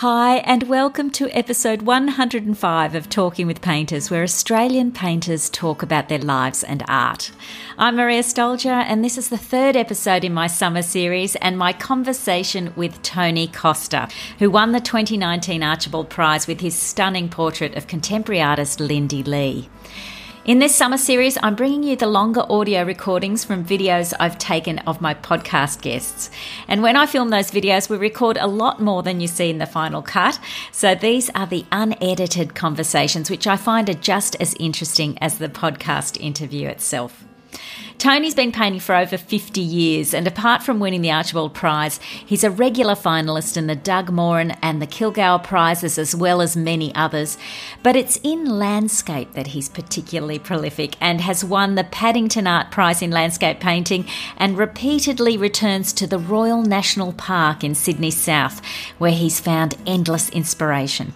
Hi, and welcome to episode 105 of Talking with Painters, where Australian painters talk about their lives and art. I'm Maria Stoljar, and this is the third episode in my summer series and my conversation with Tony Costa, who won the 2019 Archibald Prize with his stunning portrait of contemporary artist Lindy Lee. In this summer series, I'm bringing you the longer audio recordings from videos I've taken of my podcast guests. And when I film those videos, we record a lot more than you see in the final cut. So these are the unedited conversations, which I find are just as interesting as the podcast interview itself. Tony's been painting for over 50 years, and apart from winning the Archibald Prize, he's a regular finalist in the Doug Moran and the Kilgour Prizes, as well as many others. But it's in landscape that he's particularly prolific and has won the Paddington Art Prize in Landscape Painting and repeatedly returns to the Royal National Park in Sydney South, where he's found endless inspiration.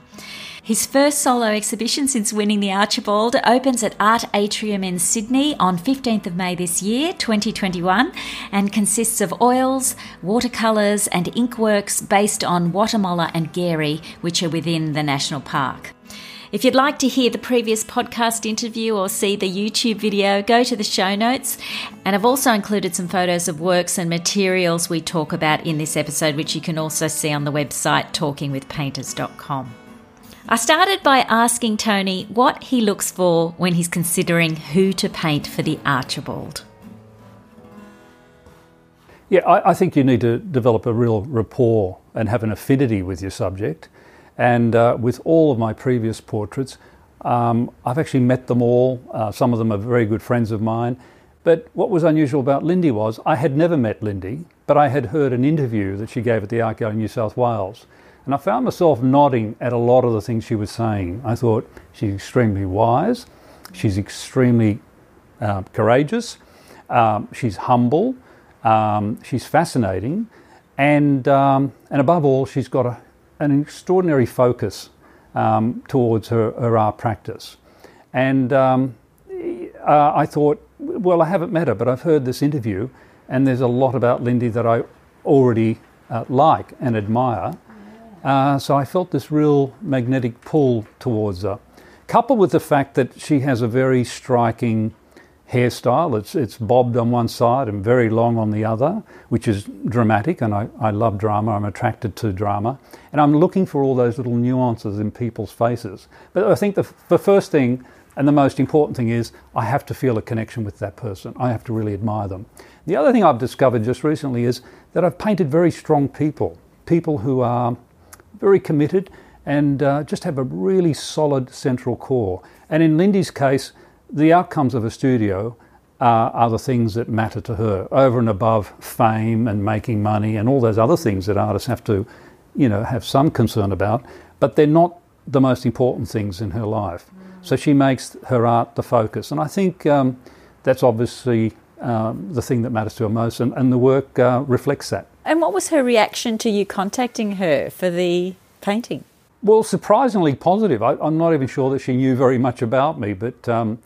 His first solo exhibition since winning the Archibald opens at Art Atrium in Sydney on 15th of May this year, 2021, and consists of oils, watercolours, and ink works based on Wattamolla and Garie, which are within the national park. If you'd like to hear the previous podcast interview or see the YouTube video, go to the show notes. And I've also included some photos of works and materials we talk about in this episode, which you can also see on the website talkingwithpainters.com. I started by asking Tony what he looks for when he's considering who to paint for the Archibald. Yeah, I, I, think you need to develop a real rapport and have an affinity with your subject. And uh, with all of my previous portraits, um, I've actually met them all. Uh, some of them are very good friends of mine. But what was unusual about Lindy was I had never met Lindy, but I had heard an interview that she gave at the Art Gallery in New South Wales. And I found myself nodding at a lot of the things she was saying. I thought she's extremely wise, she's extremely uh, courageous, um, she's humble, um, she's fascinating, and, um, and above all, she's got a, an extraordinary focus um, towards her, her, art practice. And um, uh, I thought, well, I haven't met her, but I've heard this interview, and there's a lot about Lindy that I already uh, like and admire. Uh, so I felt this real magnetic pull towards her. Coupled with the fact that she has a very striking hairstyle. It's, it's bobbed on one side and very long on the other, which is dramatic, and I, I love drama. I'm attracted to drama. And I'm looking for all those little nuances in people's faces. But I think the, the first thing and the most important thing is I have to feel a connection with that person. I have to really admire them. The other thing I've discovered just recently is that I've painted very strong people, people who are very committed, and uh, just have a really solid central core. And in Lindy's case, the outcomes of a studio uh, are the things that matter to her, over and above fame and making money and all those other things that artists have to, you know, have some concern about. But they're not the most important things in her life. Mm. So she makes her art the focus, and I think um, that's obviously um, the thing that matters to her most, and, and the work uh, reflects that. And what was her reaction to you contacting her for the painting? Well, surprisingly positive. I, am not even sure that she knew very much about me, but um,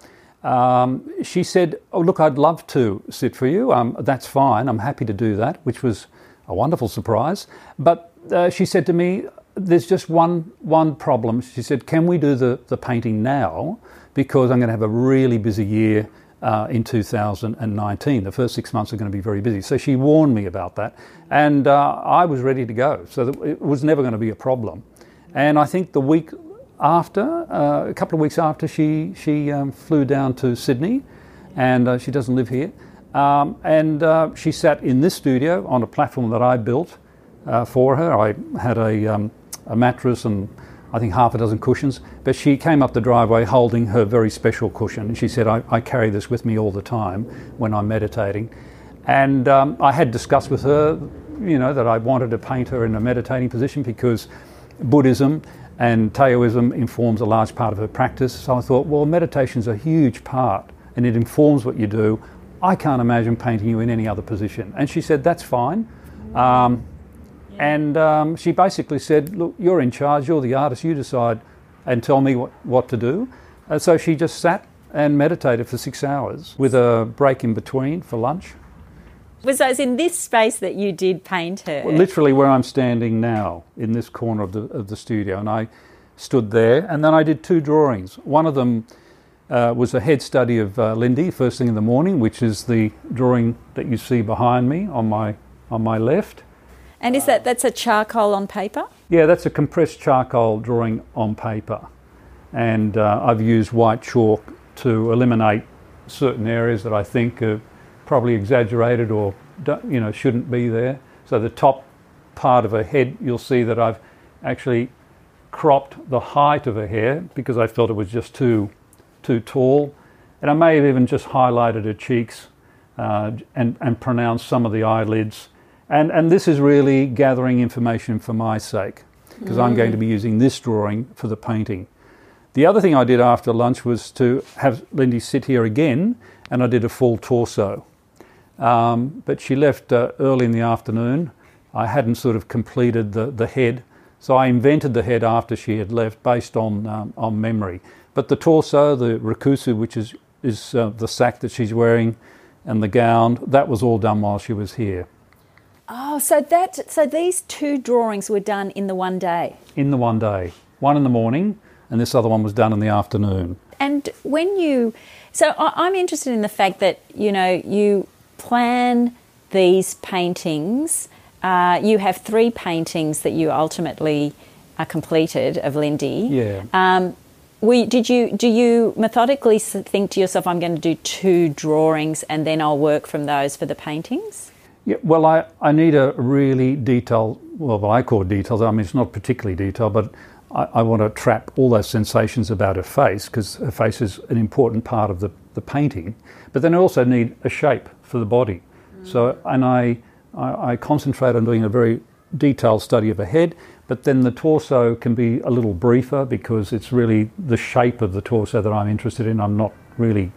um, she said, Oh, look, I'd love to sit for you. Um, that's fine. I'm happy to do that, which was a wonderful surprise. But uh, she said to me, There's just one, one problem. She said, Can we do the, the painting now? Because I'm going to have a really busy year uh, in 2019. The first six months are going to be very busy. So she warned me about that, and uh, I was ready to go. So it was never going to be a problem. And I think the week after, uh, a couple of weeks after, she she um, flew down to Sydney, and uh, she doesn't live here. Um, and uh, she sat in this studio on a platform that I built uh, for her. I had a, um, a mattress and I think half a dozen cushions. But she came up the driveway holding her very special cushion. And she said, I, I carry this with me all the time when I'm meditating. And um, I had discussed with her, you know, that I wanted to paint her in a meditating position because Buddhism and Taoism informs a large part of her practice. So I thought, well, meditation's a huge part and it informs what you do. I can't imagine painting you in any other position. And she said, that's fine. Um, and um, she basically said, Look, you're in charge, you're the artist, you decide and tell me what, what to do. And so she just sat and meditated for six hours with a break in between for lunch. Was those in this space that you did paint her? Well, literally where I'm standing now, in this corner of the, of the studio. And I stood there, and then I did two drawings. One of them uh, was a head study of uh, Lindy, first thing in the morning, which is the drawing that you see behind me on my, on my left. And is that that's a charcoal on paper? Yeah, that's a compressed charcoal drawing on paper. And uh, I've used white chalk to eliminate certain areas that I think are probably exaggerated or you know shouldn't be there. So the top part of her head, you'll see that I've actually cropped the height of her hair because I felt it was just too too tall, and I may have even just highlighted her cheeks uh, and and pronounced some of the eyelids. And and this is really gathering information for my sake because mm. I'm going to be using this drawing for the painting. The other thing I did after lunch was to have Lindy sit here again, and I did a full torso. Um, but she left uh, early in the afternoon. I hadn't sort of completed the, the head, so I invented the head after she had left based on, um, on memory. But the torso, the rakusu, which is, is uh, the sack that she's wearing, and the gown, that was all done while she was here. Oh, so that so these two drawings were done in the one day. In the one day, one in the morning, and this other one was done in the afternoon. And when you, so I'm interested in the fact that you know you plan these paintings. Uh, you have three paintings that you ultimately are completed of Lindy. Yeah. Um, we, did you do you methodically think to yourself, I'm going to do two drawings and then I'll work from those for the paintings? Yeah, well, I, I need a really detailed, well, what I call details. I mean, it's not particularly detailed, but I, I want to trap all those sensations about her face because her face is an important part of the, the painting. But then I also need a shape for the body. Mm. So, and I, I, I concentrate on doing a very detailed study of her head, but then the torso can be a little briefer because it's really the shape of the torso that I'm interested in. I'm not really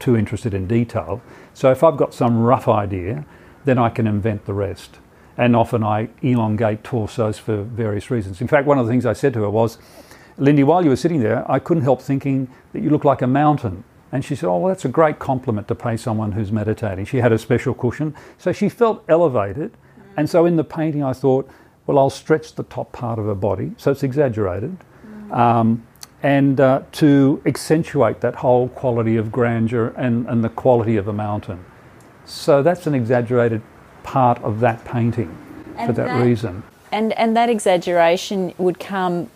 too interested in detail. So if I've got some rough idea, then I can invent the rest. And often I elongate torsos for various reasons. In fact, one of the things I said to her was, Lindy, while you were sitting there, I couldn't help thinking that you look like a mountain. And she said, Oh, well, that's a great compliment to pay someone who's meditating. She had a special cushion. So she felt elevated. And so in the painting, I thought, well, I'll stretch the top part of her body. So it's exaggerated. Um, and uh, to accentuate that whole quality of grandeur and, and the quality of a mountain. So that's an exaggerated part of that painting and for that, that reason. And, and that exaggeration would come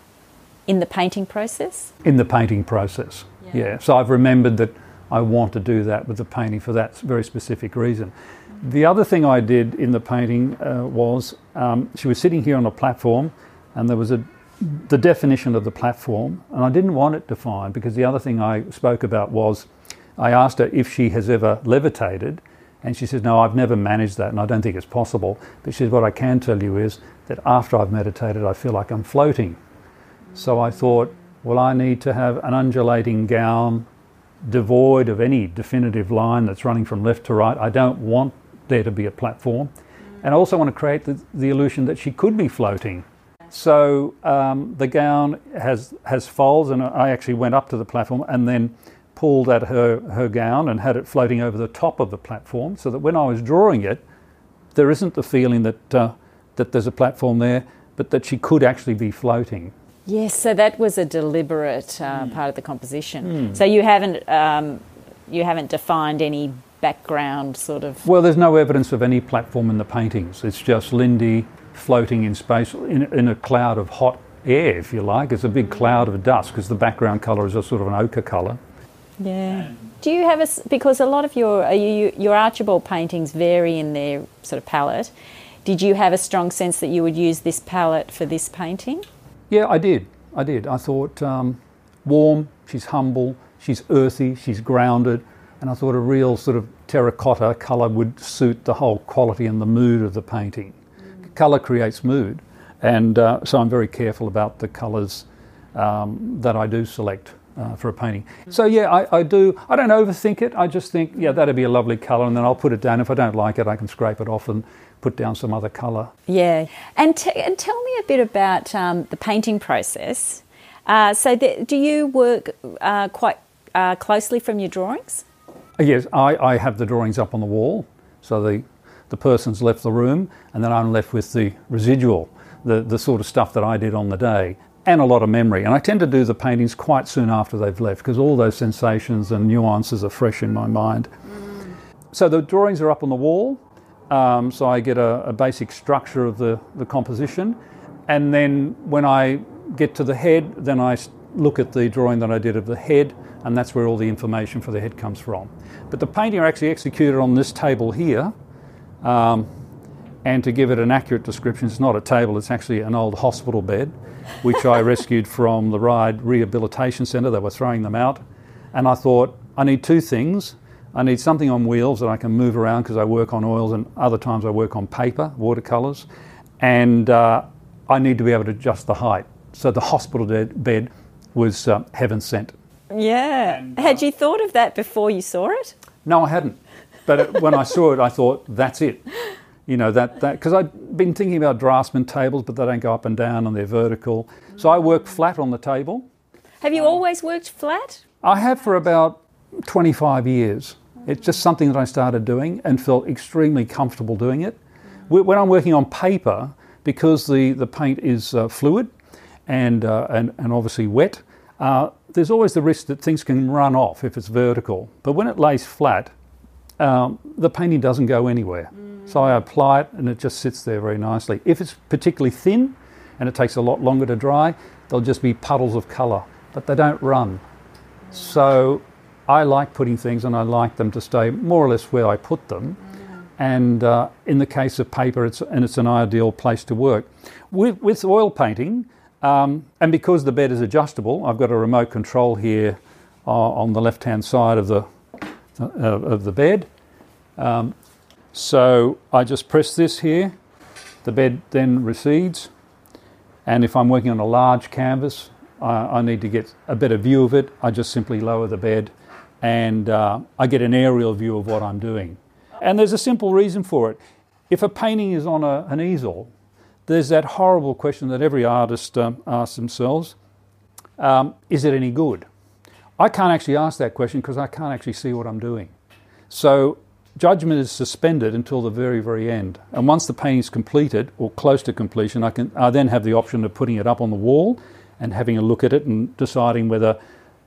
in the painting process? In the painting process. Yeah. yeah. So I've remembered that I want to do that with the painting for that very specific reason. The other thing I did in the painting uh, was um, she was sitting here on a platform, and there was a the definition of the platform, and I didn't want it defined because the other thing I spoke about was I asked her if she has ever levitated, and she said, No, I've never managed that, and I don't think it's possible. But she said, What I can tell you is that after I've meditated, I feel like I'm floating. So I thought, well, I need to have an undulating gown devoid of any definitive line that's running from left to right. I don't want there to be a platform. And I also want to create the, the illusion that she could be floating. So um, the gown has, has folds, and I actually went up to the platform and then pulled at her, her gown and had it floating over the top of the platform so that when I was drawing it, there isn't the feeling that, uh, that there's a platform there, but that she could actually be floating. Yes, so that was a deliberate uh, mm. part of the composition. Mm. So you haven't um, you haven't defined any background sort of. Well, there's no evidence of any platform in the paintings. It's just Lindy floating in space in, in a cloud of hot air, if you like. It's a big cloud of dust because the background colour is a sort of an ochre colour. Yeah. Do you have a because a lot of your you, your Archibald paintings vary in their sort of palette. Did you have a strong sense that you would use this palette for this painting? Yeah, I did. I did. I thought um, warm, she's humble, she's earthy, she's grounded, and I thought a real sort of terracotta colour would suit the whole quality and the mood of the painting. Mm. Colour creates mood, and uh, so I'm very careful about the colours um, that I do select. Uh, for a painting. So yeah, I, I, do. I don't overthink it. I just think, yeah, that'd be a lovely colour, and then I'll put it down. If I don't like it, I can scrape it off and put down some other colour. Yeah, and, t- and tell me a bit about um, the painting process. Uh, so, the, do you work uh, quite uh, closely from your drawings? Yes, I, I, have the drawings up on the wall. So the the person's left the room, and then I'm left with the residual, the, the sort of stuff that I did on the day, and a lot of memory. And I tend to do the paintings quite soon after they've left because all those sensations and nuances are fresh in my mind. Mm. So the drawings are up on the wall, um, so I get a, a basic structure of the, the composition. And then when I get to the head, then I look at the drawing that I did of the head, and that's where all the information for the head comes from. But the painting are actually executed on this table here. Um, and to give it an accurate description, it's not a table, it's actually an old hospital bed, which I rescued from the Ryde Rehabilitation Centre. They were throwing them out. And I thought, I need two things. I need something on wheels that I can move around because I work on oils and other times I work on paper, watercolours. And uh, I need to be able to adjust the height. So the hospital bed was uh, heaven sent. Yeah. And, uh, Had you thought of that before you saw it? No, I hadn't. But it, when I saw it, I thought, that's it. You know, that, that, because I've been thinking about draftsman tables, but they don't go up and down and they're vertical. So I work flat on the table. Have you always worked flat? I have for about 25 years. It's just something that I started doing and felt extremely comfortable doing it. When I'm working on paper, because the, the paint is uh, fluid and, uh, and, and obviously wet, uh, there's always the risk that things can run off if it's vertical. But when it lays flat, um, the painting doesn't go anywhere. Mm. So I apply it and it just sits there very nicely. If it's particularly thin and it takes a lot longer to dry, they'll just be puddles of colour, but they don't run. So I like putting things and I like them to stay more or less where I put them. And uh, in the case of paper, it's, and it's an ideal place to work. With, with oil painting, um, and because the bed is adjustable, I've got a remote control here uh, on the left hand side of the, uh, of the bed. Um, so I just press this here, the bed then recedes. And if I'm working on a large canvas, I need to get a better view of it. I just simply lower the bed and uh, I get an aerial view of what I'm doing. And there's a simple reason for it. If a painting is on a, an easel, there's that horrible question that every artist um, asks themselves um, is it any good? I can't actually ask that question because I can't actually see what I'm doing. So judgment is suspended until the very, very end. And once the painting is completed or close to completion, I, can, I then have the option of putting it up on the wall and having a look at it and deciding whether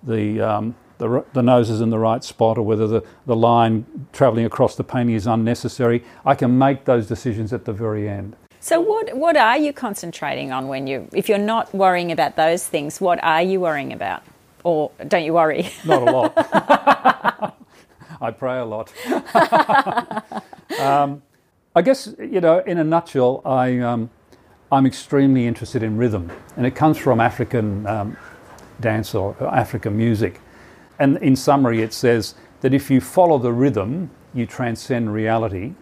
the, um, the, the nose is in the right spot or whether the, the line travelling across the painting is unnecessary. I can make those decisions at the very end. So what what are you concentrating on when you if you're not worrying about those things, what are you worrying about? Or don't you worry? Not a lot. I pray a lot. um, I guess you know, in a nutshell, I um, I'm extremely interested in rhythm, and it comes from African um, dance or African music. And in summary, it says that if you follow the rhythm, you transcend reality.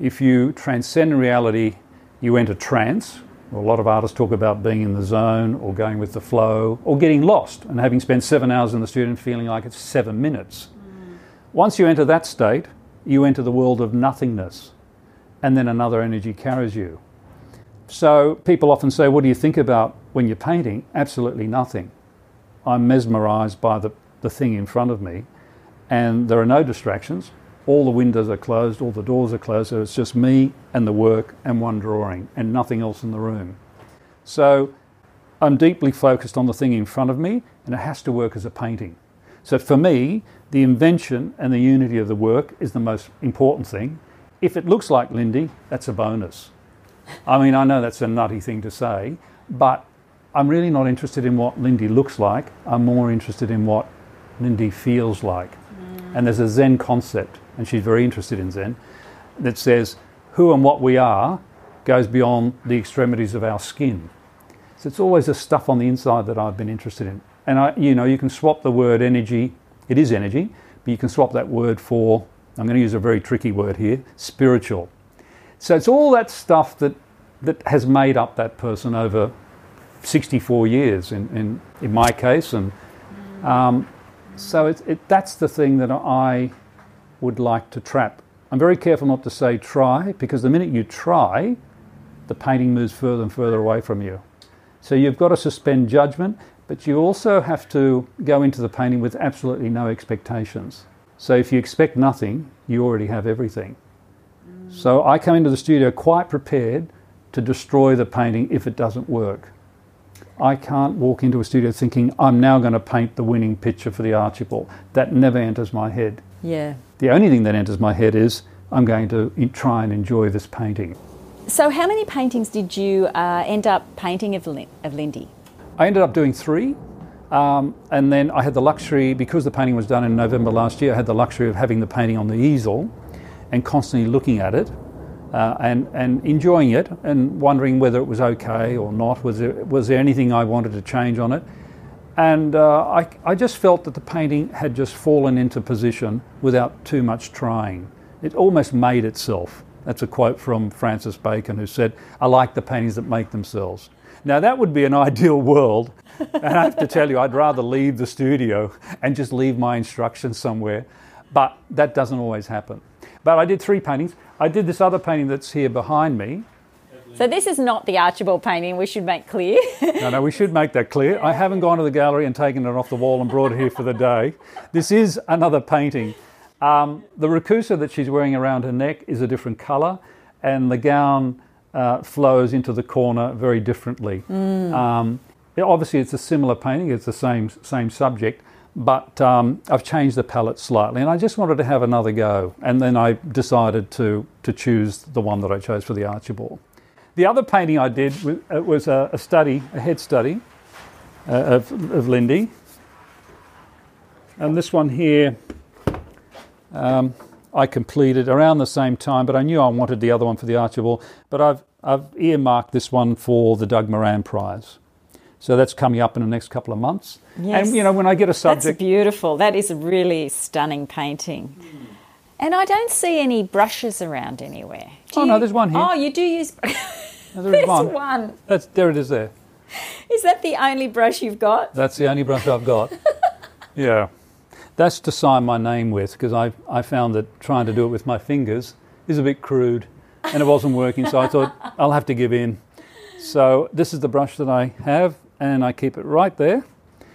If you transcend reality, you enter trance. A lot of artists talk about being in the zone or going with the flow or getting lost and having spent seven hours in the studio and feeling like it's seven minutes. Once you enter that state, you enter the world of nothingness and then another energy carries you. So people often say, What do you think about when you're painting? Absolutely nothing. I'm mesmerized by the, the thing in front of me and there are no distractions all the windows are closed, all the doors are closed, so it's just me and the work and one drawing and nothing else in the room. So I'm deeply focused on the thing in front of me and it has to work as a painting. So for me, the invention and the unity of the work is the most important thing. If it looks like Lindy, that's a bonus. I mean, I know that's a nutty thing to say, but I'm really not interested in what Lindy looks like. I'm more interested in what Lindy feels like. Mm. And there's a Zen concept and she's very interested in Zen, that says who and what we are goes beyond the extremities of our skin. So it's always the stuff on the inside that I've been interested in. And I, you know, you can swap the word energy, it is energy, but you can swap that word for, I'm going to use a very tricky word here, spiritual. So it's all that stuff that, that has made up that person over 64 years in, in, in my case. And um, so it, it, that's the thing that I would like to trap. I'm very careful not to say try because the minute you try, the painting moves further and further away from you. So you've got to suspend judgment, but you also have to go into the painting with absolutely no expectations. So if you expect nothing, you already have everything. Mm. So I come into the studio quite prepared to destroy the painting if it doesn't work. I can't walk into a studio thinking I'm now going to paint the winning picture for the Archibald. That never enters my head. Yeah. The only thing that enters my head is I'm going to in- try and enjoy this painting. So, how many paintings did you uh, end up painting of, Lin- of Lindy? I ended up doing three. Um, and then I had the luxury, because the painting was done in November last year, I had the luxury of having the painting on the easel and constantly looking at it uh, and, and enjoying it and wondering whether it was okay or not. Was there, was there anything I wanted to change on it? And uh, I, I just felt that the painting had just fallen into position without too much trying. It almost made itself. That's a quote from Francis Bacon, who said, I like the paintings that make themselves. Now, that would be an ideal world. And I have to tell you, I'd rather leave the studio and just leave my instructions somewhere. But that doesn't always happen. But I did three paintings. I did this other painting that's here behind me. So, this is not the Archibald painting, we should make clear. No, no, we should make that clear. I haven't gone to the gallery and taken it off the wall and brought it here for the day. This is another painting. Um, the rakusu that she's wearing around her neck is a different colour, and the gown uh, flows into the corner very differently. Um, obviously, it's a similar painting, it's the same, same subject, but um, I've changed the palette slightly, and I just wanted to have another go. And then I decided to, to choose the one that I chose for the Archibald. The other painting I did was, uh, was a, a study, a head study uh, of, of Lindy. And this one here um, I completed around the same time, but I knew I wanted the other one for the Archibald. But I've, I've earmarked this one for the Doug Moran Prize. So that's coming up in the next couple of months. Yes. And, you know, when I get a subject. That's beautiful. That is a really stunning painting. Hmm. And I don't see any brushes around anywhere. Do Oh, no, there's one here. Oh, you do use. Oh, there There's one. one. That's, there it is there. Is that the only brush you've got? That's the only brush I've got. yeah. That's to sign my name with because I, I found that trying to do it with my fingers is a bit crude and it wasn't working. So I thought I'll have to give in. So this is the brush that I have and I keep it right there.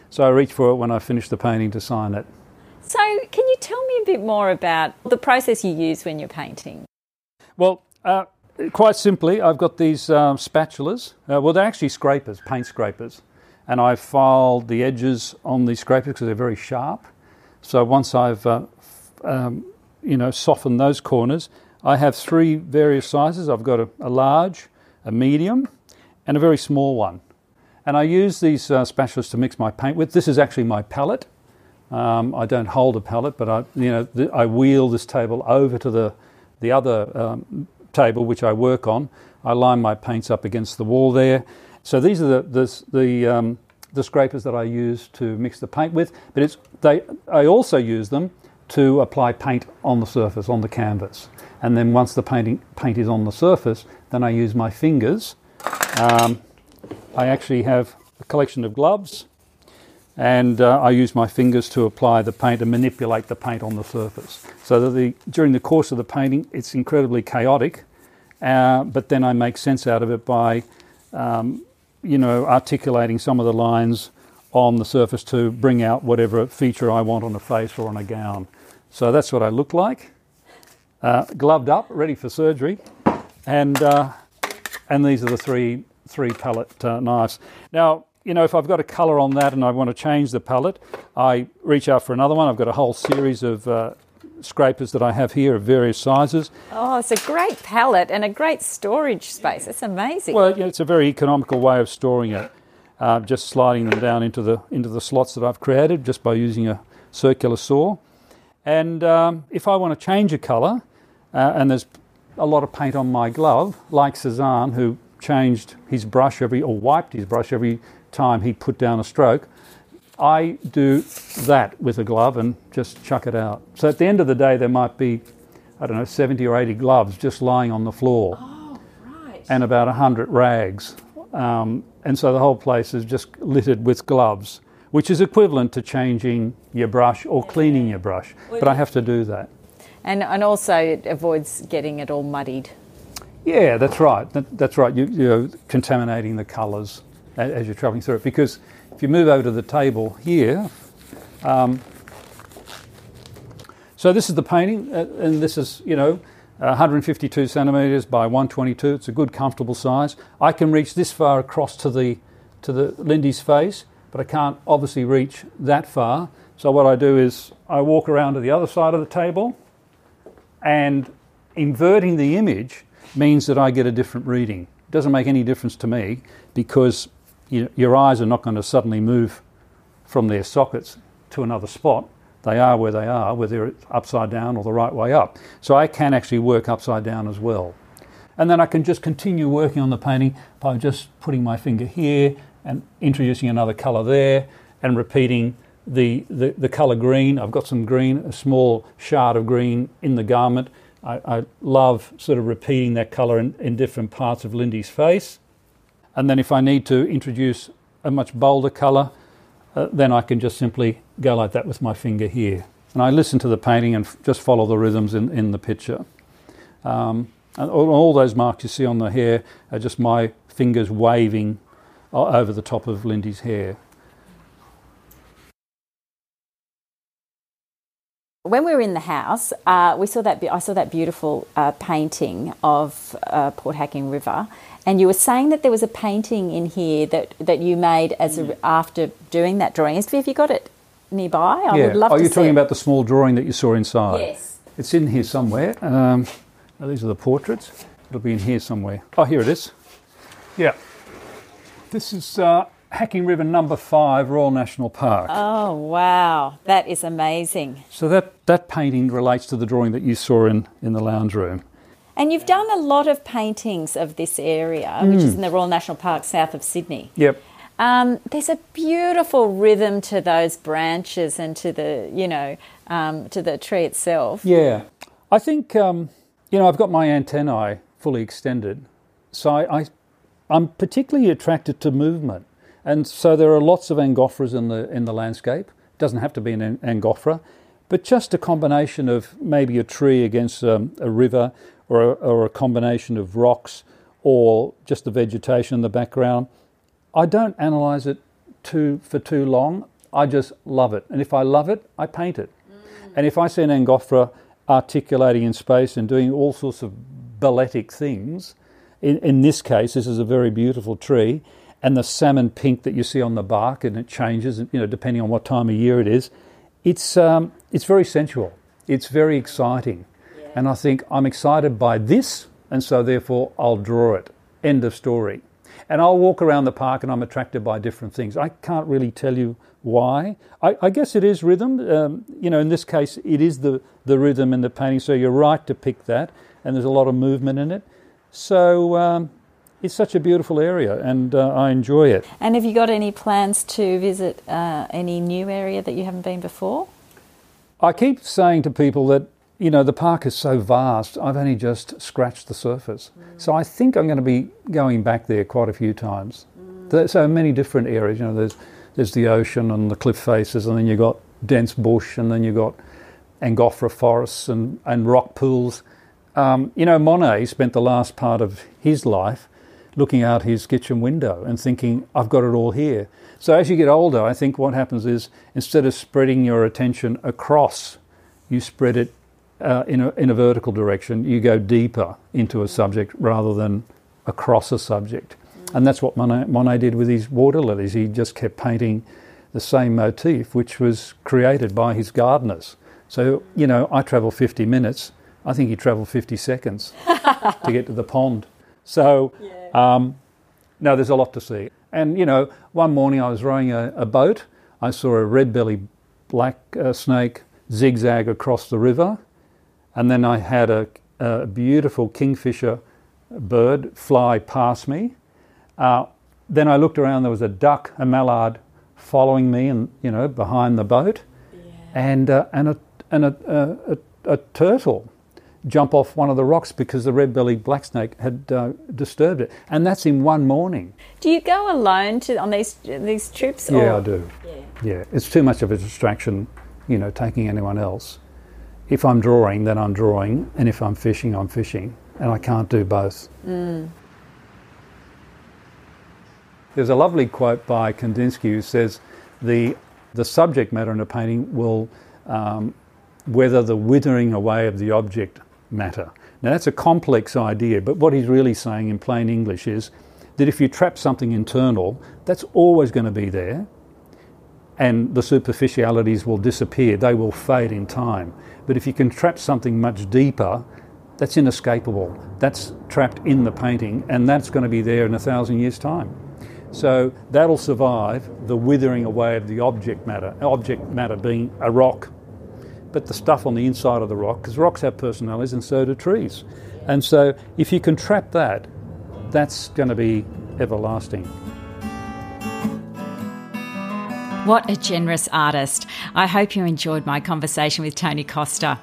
So I reach for it when I finish the painting to sign it. So, can you tell me a bit more about the process you use when you're painting? Well, uh, quite simply, I've got these um, spatulas. Uh, well, they're actually scrapers, paint scrapers. And I've filed the edges on these scrapers because they're very sharp. So once I've, uh, um, you know, softened those corners, I have three various sizes. I've got a, a large, a medium, and a very small one. And I use these uh, spatulas to mix my paint with. This is actually my palette. Um, I don't hold a palette, but I, you know, th- I wheel this table over to the the other um, table which I work on. I line my paints up against the wall there. So these are the the the, um, the scrapers that I use to mix the paint with. But it's they. I also use them to apply paint on the surface on the canvas. And then once the painting paint is on the surface, then I use my fingers. Um, I actually have a collection of gloves and uh, I use my fingers to apply the paint and manipulate the paint on the surface. So that the, during the course of the painting, it's incredibly chaotic, uh, but then I make sense out of it by, um, you know, articulating some of the lines on the surface to bring out whatever feature I want on a face or on a gown. So that's what I look like, uh, gloved up, ready for surgery, and uh, and these are the three three palette uh, knives. Now, you know, if I've got a colour on that and I want to change the palette, I reach out for another one. I've got a whole series of uh, scrapers that I have here of various sizes. Oh, it's a great palette and a great storage space. It's amazing. Well, yeah, it's a very economical way of storing it. Uh, just sliding them down into the into the slots that I've created just by using a circular saw. And um, if I want to change a colour, uh, and there's a lot of paint on my glove, like Cezanne, who changed his brush every or wiped his brush every time he put down a stroke, I do that with a glove and just chuck it out. So at the end of the day, there might be, I don't know, 70 or 80 gloves just lying on the floor oh, right. and about 100 rags. Um, and so the whole place is just littered with gloves, which is equivalent to changing your brush or cleaning your brush. But I have to do that. And, and also, it avoids getting it all muddied. Yeah, that's right. That, that's right. You, you're contaminating the colours as you're travelling through it. Because if you move over to the table here, um, so this is the painting, uh, and this is, you know, 152 centimetres by 122. It's a good, comfortable size. I can reach this far across to the to the Lindy's face, but I can't obviously reach that far. So what I do is I walk around to the other side of the table, and inverting the image means that I get a different reading. It doesn't make any difference to me because you, your eyes are not going to suddenly move from their sockets to another spot. They are where they are, whether it's upside down or the right way up. So I can actually work upside down as well. And then I can just continue working on the painting by just putting my finger here and introducing another colour there and repeating the, the, the colour green. I've got some green, a small shard of green in the garment. I, I love sort of repeating that colour in, in different parts of Lindy's face. And then if I need to introduce a much bolder colour, uh, then I can just simply go like that with my finger here. And I listen to the painting and just follow the rhythms in, in the picture. Um, and all, all, those marks you see on the hair are just my fingers waving over the top of Lindy's hair. When we were in the house, uh, we saw that. I saw that beautiful uh, painting of uh, Port Hacking River, and you were saying that there was a painting in here that, that you made as a, after doing that drawing. Have you got it nearby? I yeah. would love Are to you talking it. about the small drawing that you saw inside? Yes. It's in here somewhere. Um, oh, these are the portraits. It'll be in here somewhere. Oh, here it is. Yeah. This is uh, Hacking River number five, Royal National Park. Oh, wow. That is amazing. So that, that painting relates to the drawing that you saw in, in the lounge room. And you've done a lot of paintings of this area, which Hmm. is in the Royal National Park south of Sydney. Yep. Um, there's a beautiful rhythm to those branches and to the, you know, um, to the tree itself. Yeah. I think, um, you know, I've got my antennae fully extended. So I, I, I'm particularly attracted to movement. And so there are lots of angophoras in the, in the landscape. It doesn't have to be an an- angophora, but just a combination of maybe a tree against um, a river or a, or a combination of rocks or just the vegetation in the background. I don't analyze it too, for too long. I just love it. And if I love it, I paint it. And if I see an Angophora articulating in space and doing all sorts of balletic things, in, in this case, this is a very beautiful tree, and the salmon pink that you see on the bark, and it changes, you know, depending on what time of year it is. It's um, it's very sensual. It's very exciting, and I think I'm excited by this, and so therefore I'll draw it. End of story. And I'll walk around the park and I'm attracted by different things. I can't really tell you why. I, I guess it is rhythm. Um, you know, in this case, it is the, the rhythm in the painting, so you're right to pick that, and there's a lot of movement in it. So um, it's such a beautiful area, and uh, I enjoy it. And have you got any plans to visit uh, any new area that you haven't been before? I keep saying to people that, you know, the park is so vast, I've only just scratched the surface. So I think I'm going to be going back there quite a few times. There's so many different areas, you know, there's, there's the ocean and the cliff faces, and then you've got dense bush, and then you've got Angophora forests and, and rock pools. Um, you know, Monet spent the last part of his life looking out his kitchen window and thinking, I've got it all here. So as you get older, I think what happens is instead of spreading your attention across, you spread it uh, in, a, in a vertical direction. You go deeper into a subject rather than across a subject. And that's what Monet, Monet did with his water lilies. He just kept painting the same motif, which was created by his gardeners. So, you know, I travel 50 minutes. I think he travelled 50 seconds to get to the pond. So, um, no, there's a lot to see. And, you know, one morning I was rowing a, a boat. I saw a red bellied black uh, snake zigzag across the river. And then I had a, a beautiful kingfisher bird fly past me. Uh, then I looked around, there was a duck, a mallard, following me and, you know, behind the boat. And, uh, and, a, and a, a, a, a turtle jump off one of the rocks because the red-bellied blacksnake had uh, disturbed it, and that's in one morning. Do you go alone to on these these trips? Yeah. I do. Yeah. it's too much of a distraction, you know, taking anyone else. If I'm drawing, then I'm drawing, and if I'm fishing, I'm fishing, and I can't do both. There's a lovely quote by Kandinsky who says, "the the subject matter in a painting will um, weather the withering away of the object matter." Now, that's a complex idea, but what he's really saying in plain English is that if you trap something internal, that's always going to be there, and the superficialities will disappear, they will fade in time. But if you can trap something much deeper, that's inescapable. That's trapped in the painting, and that's going to be there in a thousand years' time. So that'll survive the withering away of the object matter, object matter being a rock, but the stuff on the inside of the rock, because rocks have personalities and so do trees. And so if you can trap that, that's going to be everlasting. What a generous artist. I hope you enjoyed my conversation with Tony Costa.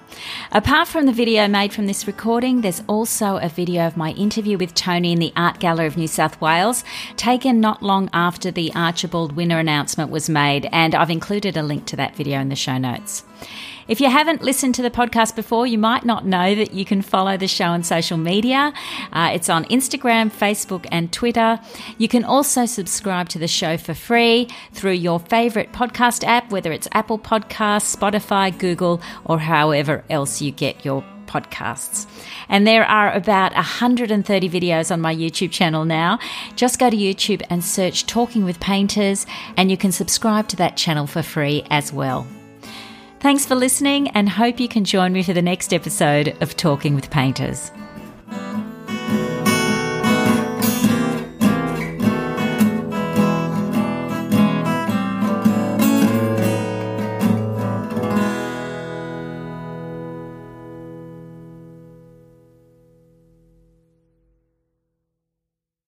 Apart from the video made from this recording, there's also a video of my interview with Tony in the Art Gallery of New South Wales, taken not long after the Archibald winner announcement was made, and I've included a link to that video in the show notes. If you haven't listened to the podcast before, you might not know that you can follow the show on social media. Uh, it's on Instagram, Facebook, and Twitter. You can also subscribe to the show for free through your favorite podcast app, whether it's Apple Podcasts, Spotify, Google, or however else you get your podcasts. And there are about 130 videos on my YouTube channel now. Just go to YouTube and search Talking with Painters, and you can subscribe to that channel for free as well. Thanks for listening and hope you can join me for the next episode of Talking with Painters.